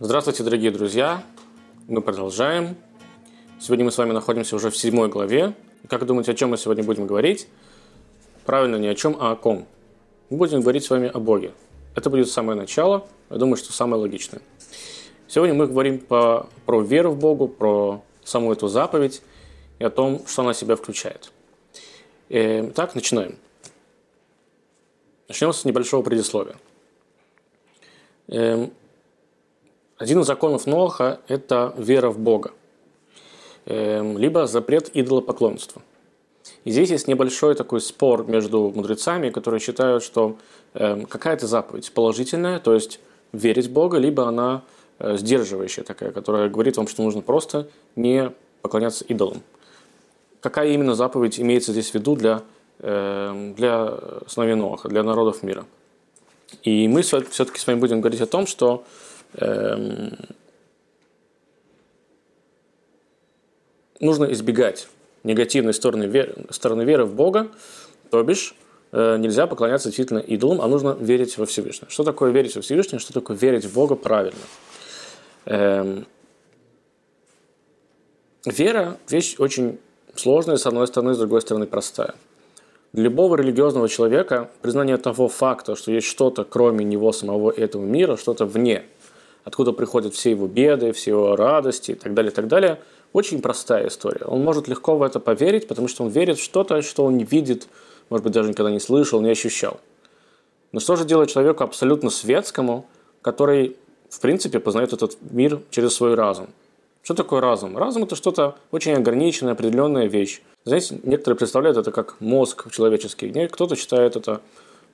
Здравствуйте, дорогие друзья! Мы продолжаем. Сегодня мы с вами находимся уже в седьмой главе. Как думаете, о чем мы сегодня будем говорить? Правильно, не о чем, а о ком. Мы будем говорить с вами о Боге. Это будет самое начало. Я думаю, что самое логичное. Сегодня мы говорим по, про веру в Богу, про саму эту заповедь и о том, что она себя включает. Итак, начинаем. Начнем с небольшого предисловия. Один из законов Ноха – это вера в Бога, эм, либо запрет идолопоклонства. И здесь есть небольшой такой спор между мудрецами, которые считают, что эм, какая-то заповедь положительная, то есть верить в Бога, либо она э, сдерживающая такая, которая говорит вам, что нужно просто не поклоняться идолам. Какая именно заповедь имеется здесь в виду для, эм, для сыновей Ноаха, для народов мира? И мы все-таки с вами будем говорить о том, что нужно избегать негативной стороны веры, стороны веры в Бога, то бишь э, нельзя поклоняться действительно идолам, а нужно верить во Всевышнего. Что такое верить во Всевышнего, что такое верить в Бога правильно? Эм, вера – вещь очень сложная, с одной стороны, с другой стороны, простая. Для любого религиозного человека признание того факта, что есть что-то, кроме него самого этого мира, что-то вне – откуда приходят все его беды, все его радости и так далее, и так далее. Очень простая история. Он может легко в это поверить, потому что он верит в что-то, что он не видит, может быть, даже никогда не слышал, не ощущал. Но что же делать человеку абсолютно светскому, который, в принципе, познает этот мир через свой разум? Что такое разум? Разум – это что-то очень ограниченная, определенная вещь. Знаете, некоторые представляют это как мозг человеческий, кто-то считает это,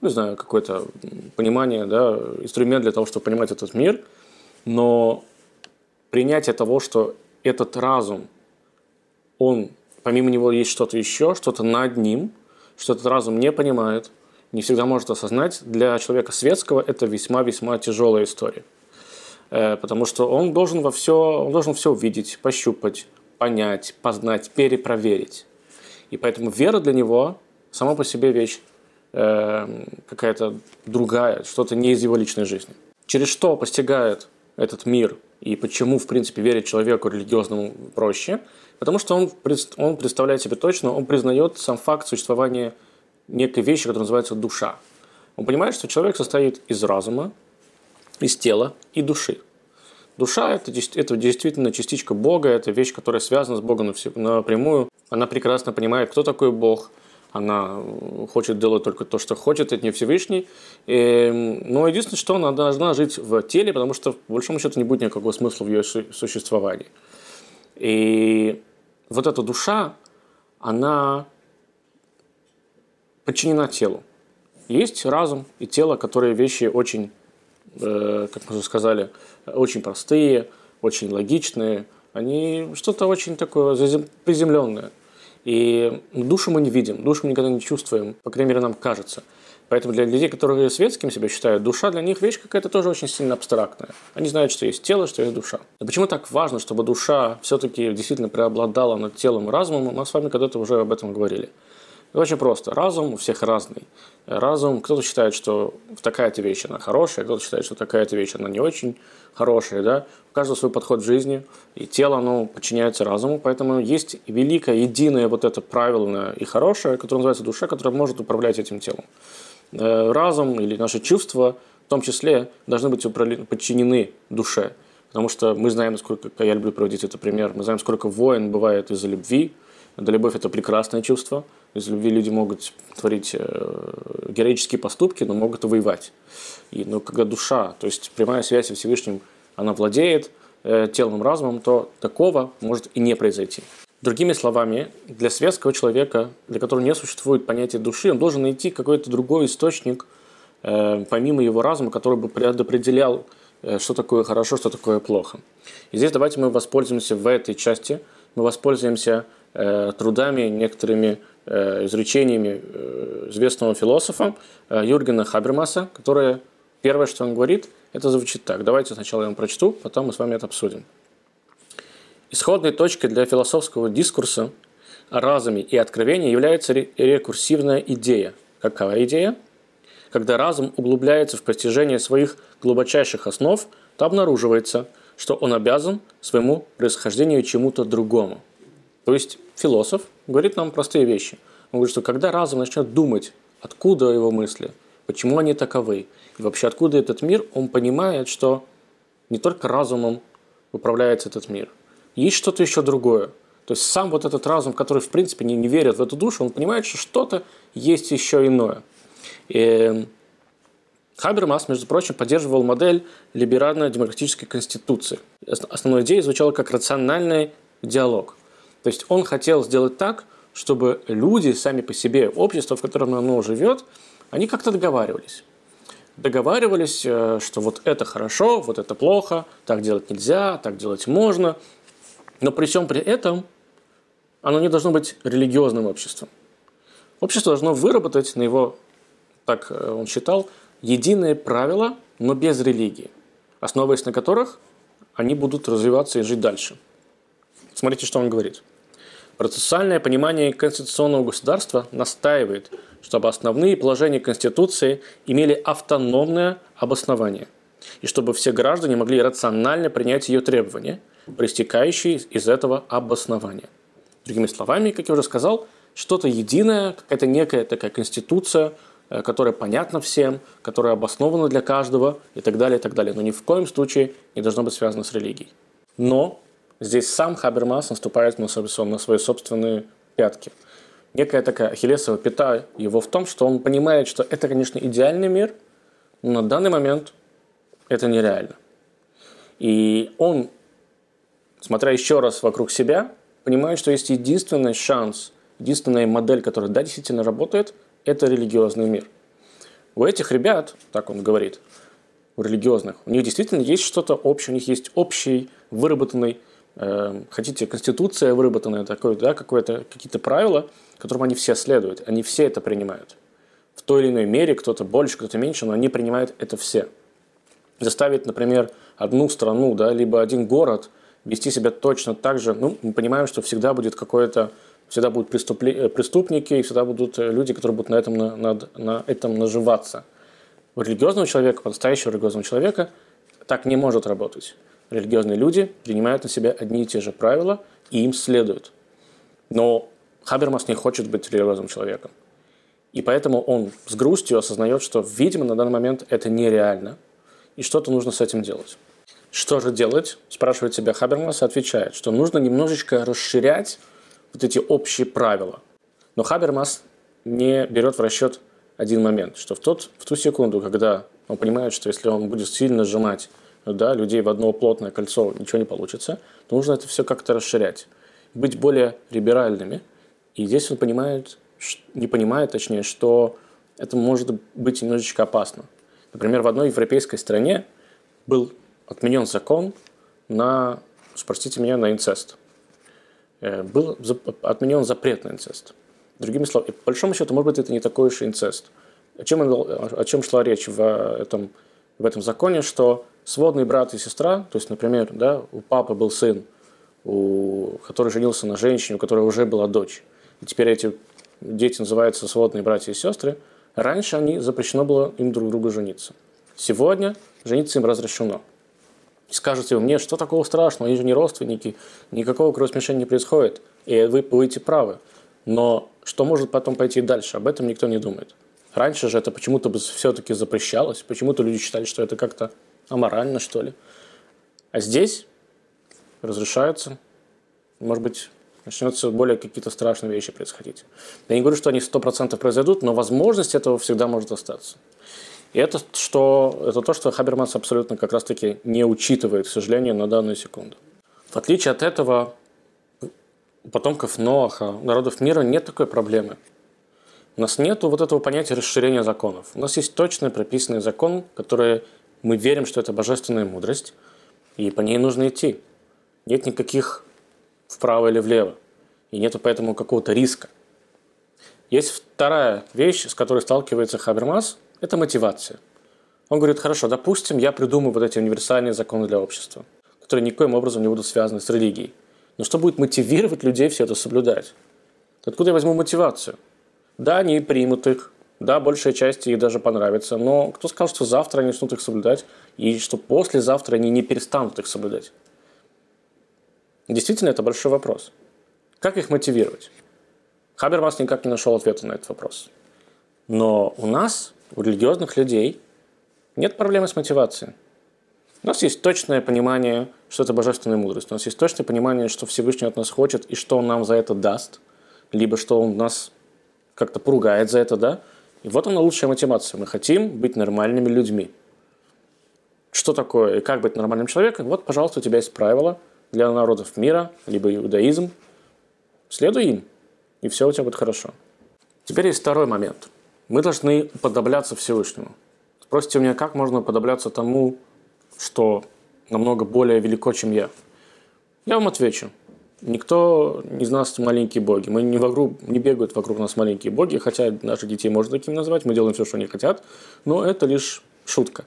не знаю, какое-то понимание, да, инструмент для того, чтобы понимать этот мир – но принятие того, что этот разум, он, помимо него есть что-то еще, что-то над ним, что этот разум не понимает, не всегда может осознать, для человека светского это весьма-весьма тяжелая история. Э, потому что он должен во все, он должен все увидеть, пощупать, понять, познать, перепроверить. И поэтому вера для него сама по себе вещь э, какая-то другая, что-то не из его личной жизни. Через что постигает этот мир и почему, в принципе, верить человеку религиозному проще, потому что он, он представляет себе точно, он признает сам факт существования некой вещи, которая называется душа. Он понимает, что человек состоит из разума, из тела и души. Душа это, – это действительно частичка Бога, это вещь, которая связана с Богом напрямую. Она прекрасно понимает, кто такой Бог – она хочет делать только то, что хочет, это не Всевышний. И, но единственное, что она должна жить в теле, потому что, по большому счету, не будет никакого смысла в ее существовании. И вот эта душа, она подчинена телу. Есть разум и тело, которые вещи очень, э, как мы уже сказали, очень простые, очень логичные. Они что-то очень такое приземленное. И душу мы не видим, душу мы никогда не чувствуем, по крайней мере, нам кажется. Поэтому для людей, которые светским себя считают, душа для них вещь какая-то тоже очень сильно абстрактная. Они знают, что есть тело, что есть душа. И почему так важно, чтобы душа все-таки действительно преобладала над телом и разумом, мы с вами когда-то уже об этом говорили. Очень просто. Разум у всех разный. Разум, кто-то считает, что такая-то вещь, она хорошая, кто-то считает, что такая-то вещь, она не очень хорошая. Да? У каждого свой подход в жизни, и тело, оно подчиняется разуму, поэтому есть великое, единое вот это правильное и хорошее, которое называется душа, которая может управлять этим телом. Э, разум или наши чувства, в том числе, должны быть подчинены душе. Потому что мы знаем, сколько, я люблю проводить этот пример, мы знаем, сколько войн бывает из-за любви, да, любовь – это прекрасное чувство. Из любви люди могут творить э, героические поступки, но могут и воевать. И, но когда душа, то есть прямая связь со Всевышним, она владеет э, телом, разумом, то такого может и не произойти. Другими словами, для светского человека, для которого не существует понятия души, он должен найти какой-то другой источник, э, помимо его разума, который бы предопределял, э, что такое хорошо, что такое плохо. И здесь давайте мы воспользуемся в этой части, мы воспользуемся трудами, некоторыми э, изречениями э, известного философа Юргена Хабермаса, которое первое, что он говорит, это звучит так. Давайте сначала я вам прочту, потом мы с вами это обсудим. Исходной точкой для философского дискурса о разуме и откровении является рекурсивная идея. Какая идея? когда разум углубляется в постижение своих глубочайших основ, то обнаруживается, что он обязан своему происхождению чему-то другому. То есть философ говорит нам простые вещи. Он говорит, что когда разум начнет думать, откуда его мысли, почему они таковы, и вообще откуда этот мир, он понимает, что не только разумом управляется этот мир. Есть что-то еще другое. То есть сам вот этот разум, который в принципе не, не верит в эту душу, он понимает, что что-то есть еще иное. И Хабермас, между прочим, поддерживал модель либерально-демократической конституции. Основной идеей звучала как рациональный диалог. То есть он хотел сделать так, чтобы люди сами по себе, общество, в котором оно живет, они как-то договаривались. Договаривались, э, что вот это хорошо, вот это плохо, так делать нельзя, так делать можно. Но при всем при этом оно не должно быть религиозным обществом. Общество должно выработать на его, так э, он считал, единые правила, но без религии, основываясь на которых они будут развиваться и жить дальше. Смотрите, что он говорит. Процессуальное понимание конституционного государства настаивает, чтобы основные положения Конституции имели автономное обоснование, и чтобы все граждане могли рационально принять ее требования, проистекающие из этого обоснования. Другими словами, как я уже сказал, что-то единое, какая-то некая такая конституция, э, которая понятна всем, которая обоснована для каждого и так далее, и так далее. Но ни в коем случае не должно быть связано с религией. Но Здесь сам Хабермас наступает на свои собственные пятки. Некая такая ахиллесова пята его в том, что он понимает, что это, конечно, идеальный мир, но на данный момент это нереально. И он, смотря еще раз вокруг себя, понимает, что есть единственный шанс, единственная модель, которая, да, действительно работает, это религиозный мир. У этих ребят, так он говорит, у религиозных, у них действительно есть что-то общее, у них есть общий выработанный хотите, конституция выработанная, такое, да, какое-то, какие-то правила, которым они все следуют, они все это принимают. В той или иной мере, кто-то больше, кто-то меньше, но они принимают это все. Заставить, например, одну страну, да, либо один город вести себя точно так же, ну, мы понимаем, что всегда будет какое-то, всегда будут преступле- преступники, и всегда будут э, люди, которые будут на этом, на, на, на этом наживаться. У религиозного человека, у настоящего религиозного человека так не может работать религиозные люди принимают на себя одни и те же правила и им следуют. Но Хабермас не хочет быть религиозным человеком. И поэтому он с грустью осознает, что, видимо, на данный момент это нереально, и что-то нужно с этим делать. Что же делать? Спрашивает себя Хабермас отвечает, что нужно немножечко расширять вот эти общие правила. Но Хабермас не берет в расчет один момент, что в, тот, в ту секунду, когда он понимает, что если он будет сильно сжимать да, людей в одно плотное кольцо ничего не получится, нужно это все как-то расширять, быть более либеральными. И здесь он понимает, не понимает, точнее, что это может быть немножечко опасно. Например, в одной европейской стране был отменен закон на, простите меня, на инцест. Э, был отменен запрет на инцест. Другими словами, по большому счету, может быть, это не такой уж инцест. О чем, о чем шла речь в этом, в этом законе, что сводный брат и сестра, то есть, например, да, у папы был сын, у, который женился на женщине, у которой уже была дочь, и теперь эти дети называются сводные братья и сестры, раньше они запрещено было им друг другу жениться. Сегодня жениться им разрешено. скажете вы мне, что такого страшного, они же не родственники, никакого кровосмешения не происходит, и вы будете правы. Но что может потом пойти дальше, об этом никто не думает. Раньше же это почему-то все-таки запрещалось, почему-то люди считали, что это как-то аморально, что ли. А здесь разрешаются, может быть, начнется более какие-то страшные вещи происходить. Я не говорю, что они 100% произойдут, но возможность этого всегда может остаться. И это, что, это то, что Хабермас абсолютно как раз-таки не учитывает, к сожалению, на данную секунду. В отличие от этого, у потомков Ноаха, народов мира нет такой проблемы. У нас нет вот этого понятия расширения законов. У нас есть точно прописанный закон, который мы верим, что это божественная мудрость, и по ней нужно идти. Нет никаких вправо или влево. И нет поэтому какого-то риска. Есть вторая вещь, с которой сталкивается Хабермас, это мотивация. Он говорит, хорошо, допустим, я придумаю вот эти универсальные законы для общества, которые никоим образом не будут связаны с религией. Но что будет мотивировать людей все это соблюдать? Откуда я возьму мотивацию? Да, они примут их, Да, большая часть их даже понравится, но кто сказал, что завтра они начнут их соблюдать, и что послезавтра они не перестанут их соблюдать? Действительно, это большой вопрос. Как их мотивировать? Хабермас никак не нашел ответа на этот вопрос. Но у нас, у религиозных людей, нет проблемы с мотивацией. У нас есть точное понимание, что это божественная мудрость. У нас есть точное понимание, что Всевышний от нас хочет и что он нам за это даст. Либо что он нас как-то поругает за это, да? И вот она лучшая мотивация. Мы хотим быть нормальными людьми. Что такое и как быть нормальным человеком? Вот, пожалуйста, у тебя есть правила для народов мира, либо иудаизм. Следуй им, и все у тебя будет хорошо. Теперь есть второй момент. Мы должны подобляться Всевышнему. Спросите меня, как можно подобляться тому, что намного более велико, чем я? Я вам отвечу. Никто из нас маленькие боги. Мы не, вокруг, не бегают вокруг нас маленькие боги, хотя наших детей можно такими назвать, мы делаем все, что они хотят, но это лишь шутка.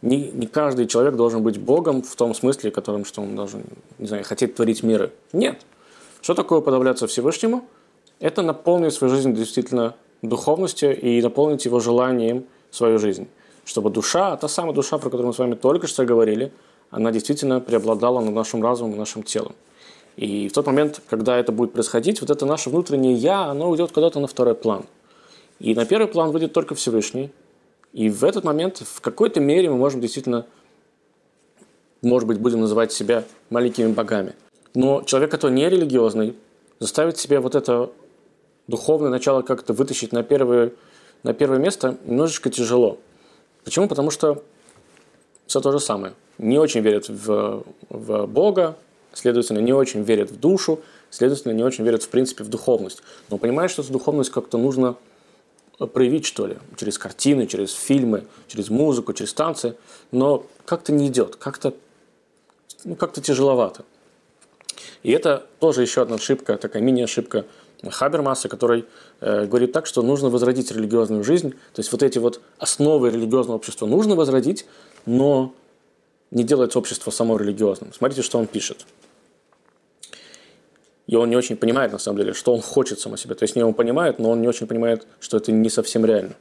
Не, не каждый человек должен быть богом в том смысле, которым, что он должен, не знаю, хотеть творить миры. Нет. Что такое подавляться Всевышнему? Это наполнить свою жизнь действительно духовностью и наполнить его желанием свою жизнь. Чтобы душа, та самая душа, про которую мы с вами только что говорили, она действительно преобладала над нашим разумом и нашим телом. И в тот момент, когда это будет происходить, вот это наше внутреннее «я», оно уйдет куда-то на второй план. И на первый план выйдет только Всевышний. И в этот момент в какой-то мере мы можем действительно, может быть, будем называть себя маленькими богами. Но человек, который не религиозный, заставить себе вот это духовное начало как-то вытащить на первое, на первое место немножечко тяжело. Почему? Потому что все то же самое. Не очень верят в, в Бога, следовательно, не очень верят в душу, следовательно, не очень верят, в принципе, в духовность. Но понимают, что эту духовность как-то нужно проявить, что ли, через картины, через фильмы, через музыку, через танцы, но как-то не идет, как-то ну, как-то тяжеловато. И это тоже еще одна ошибка, такая мини-ошибка Хабермаса, который э, говорит так, что нужно возродить религиозную жизнь. То есть вот эти вот основы религиозного общества нужно возродить, но не делать общество само религиозным. Смотрите, что он пишет и он не очень понимает, на самом деле, что он хочет само себе. То есть не он понимает, но он не очень понимает, что это не совсем реально.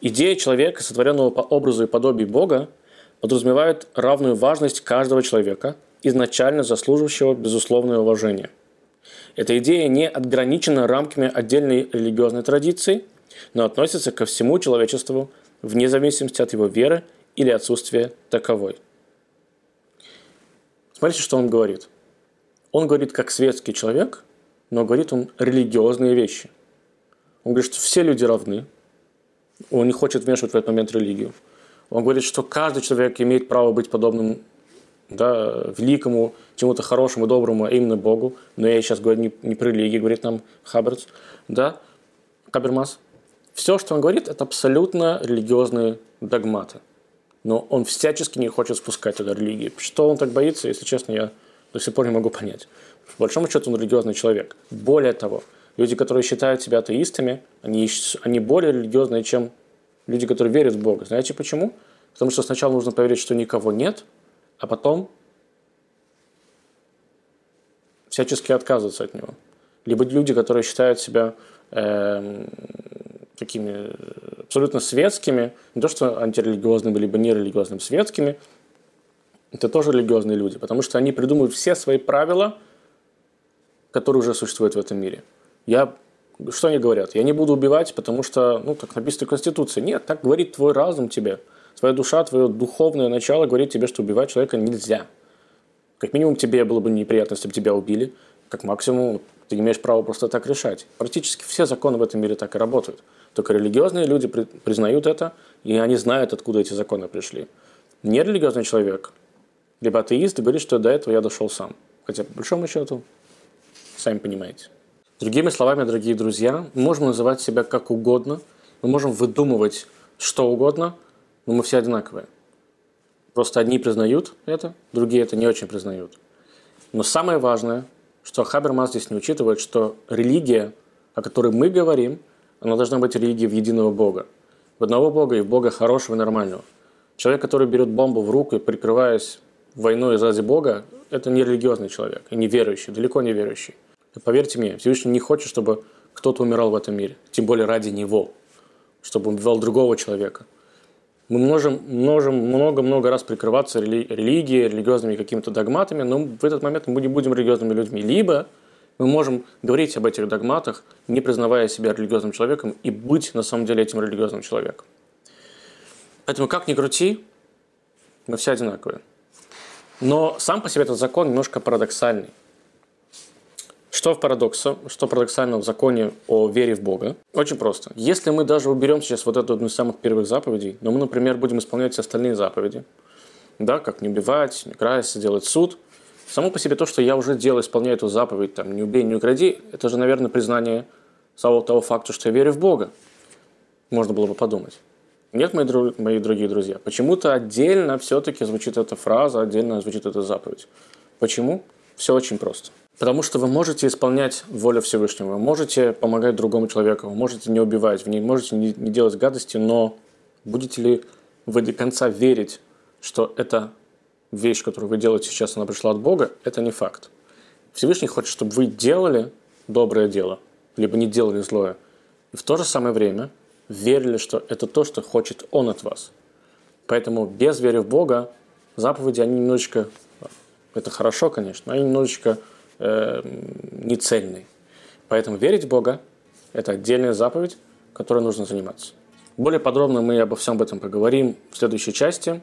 Идея человека, сотворенного по образу и подобию Бога, подразумевает равную важность каждого человека, изначально заслуживающего безусловное уважение. Эта идея не отграничена рамками отдельной религиозной традиции, но относится ко всему человечеству вне зависимости от его веры или отсутствия таковой. Смотрите, что он говорит – он говорит как светский человек, но говорит он религиозные вещи. Он говорит, что все люди равны. Он не хочет вмешивать в этот момент религию. Он говорит, что каждый человек имеет право быть подобным да, великому, чему-то хорошему, доброму, а именно Богу. Но я сейчас говорю не, не про религию, говорит нам Хаберц, да, Хабермас. Все, что он говорит, это абсолютно религиозные догматы. Но он всячески не хочет спускать туда религии. Что он так боится, если честно, я до сих пор не могу понять. По большому счету он религиозный человек. Более того, люди, которые считают себя атеистами, они, они более религиозные, чем люди, которые верят в Бога. Знаете почему? Потому что сначала нужно поверить, что никого нет, а потом всячески отказываться от него. Либо люди, которые считают себя э, такими абсолютно светскими, не то что антирелигиозными, либо нерелигиозными, светскими – это тоже религиозные люди, потому что они придумывают все свои правила, которые уже существуют в этом мире. Я, что они говорят? Я не буду убивать, потому что, ну, так написано в Конституции. Нет, так говорит твой разум тебе. Твоя душа, твое духовное начало говорит тебе, что убивать человека нельзя. Как минимум тебе было бы неприятно, если бы тебя убили. Как максимум ты имеешь право просто так решать. Практически все законы в этом мире так и работают. Только религиозные люди признают это, и они знают, откуда эти законы пришли. Нерелигиозный человек либо атеист говорит, что до этого я дошел сам. Хотя, по большому счету, сами понимаете. Другими словами, дорогие друзья, мы можем называть себя как угодно, мы можем выдумывать что угодно, но мы все одинаковые. Просто одни признают это, другие это не очень признают. Но самое важное, что Хабермас здесь не учитывает, что религия, о которой мы говорим, она должна быть религией в единого Бога. В одного Бога и в Бога хорошего и нормального. Человек, который берет бомбу в руку и прикрываясь войной ради Бога, это не религиозный человек, и не верующий, далеко не верующий. Поверьте мне, Всевышний не хочет, чтобы кто-то умирал в этом мире, тем более ради него. чтобы убивал другого человека. Мы можем, можем много-много раз прикрываться рели- религией, религиозными какими-то догматами, но в этот момент мы не будем религиозными людьми. Либо мы можем говорить об этих догматах, не признавая себя религиозным человеком, и быть на самом деле этим религиозным человеком. Поэтому как ни крути, мы все одинаковые. Но сам по себе этот закон немножко парадоксальный. Что в парадоксе, что парадоксально в законе о вере в Бога? Очень просто. Если мы даже уберем сейчас вот эту одну из самых первых заповедей, но мы, например, будем исполнять все остальные заповеди, да, как не убивать, не красть, делать суд, само по себе то, что я уже делаю, исполняю эту заповедь, там, не убей, не укради, это же, наверное, признание самого того факта, что я верю в Бога. Можно было бы подумать. Нет, мои, друг, мои дорогие друзья, почему-то отдельно все-таки звучит эта фраза, отдельно звучит эта заповедь. Почему? Все очень просто. Потому что вы можете исполнять волю Всевышнего, вы можете помогать другому человеку, вы можете не убивать, вы не можете не, не делать гадости, но будете ли вы до конца верить, что эта вещь, которую вы делаете сейчас, она пришла от Бога, это не факт. Всевышний хочет, чтобы вы делали доброе дело, либо не делали злое. И в то же самое время верили, что это то, что хочет Он от вас. Поэтому без веры в Бога заповеди, они немножечко, это хорошо, конечно, но они немножечко э, нецельный. Поэтому верить в Бога – это отдельная заповедь, которой нужно заниматься. Более подробно мы обо всем об этом поговорим в следующей части.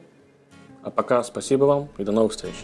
А пока спасибо вам и до новых встреч.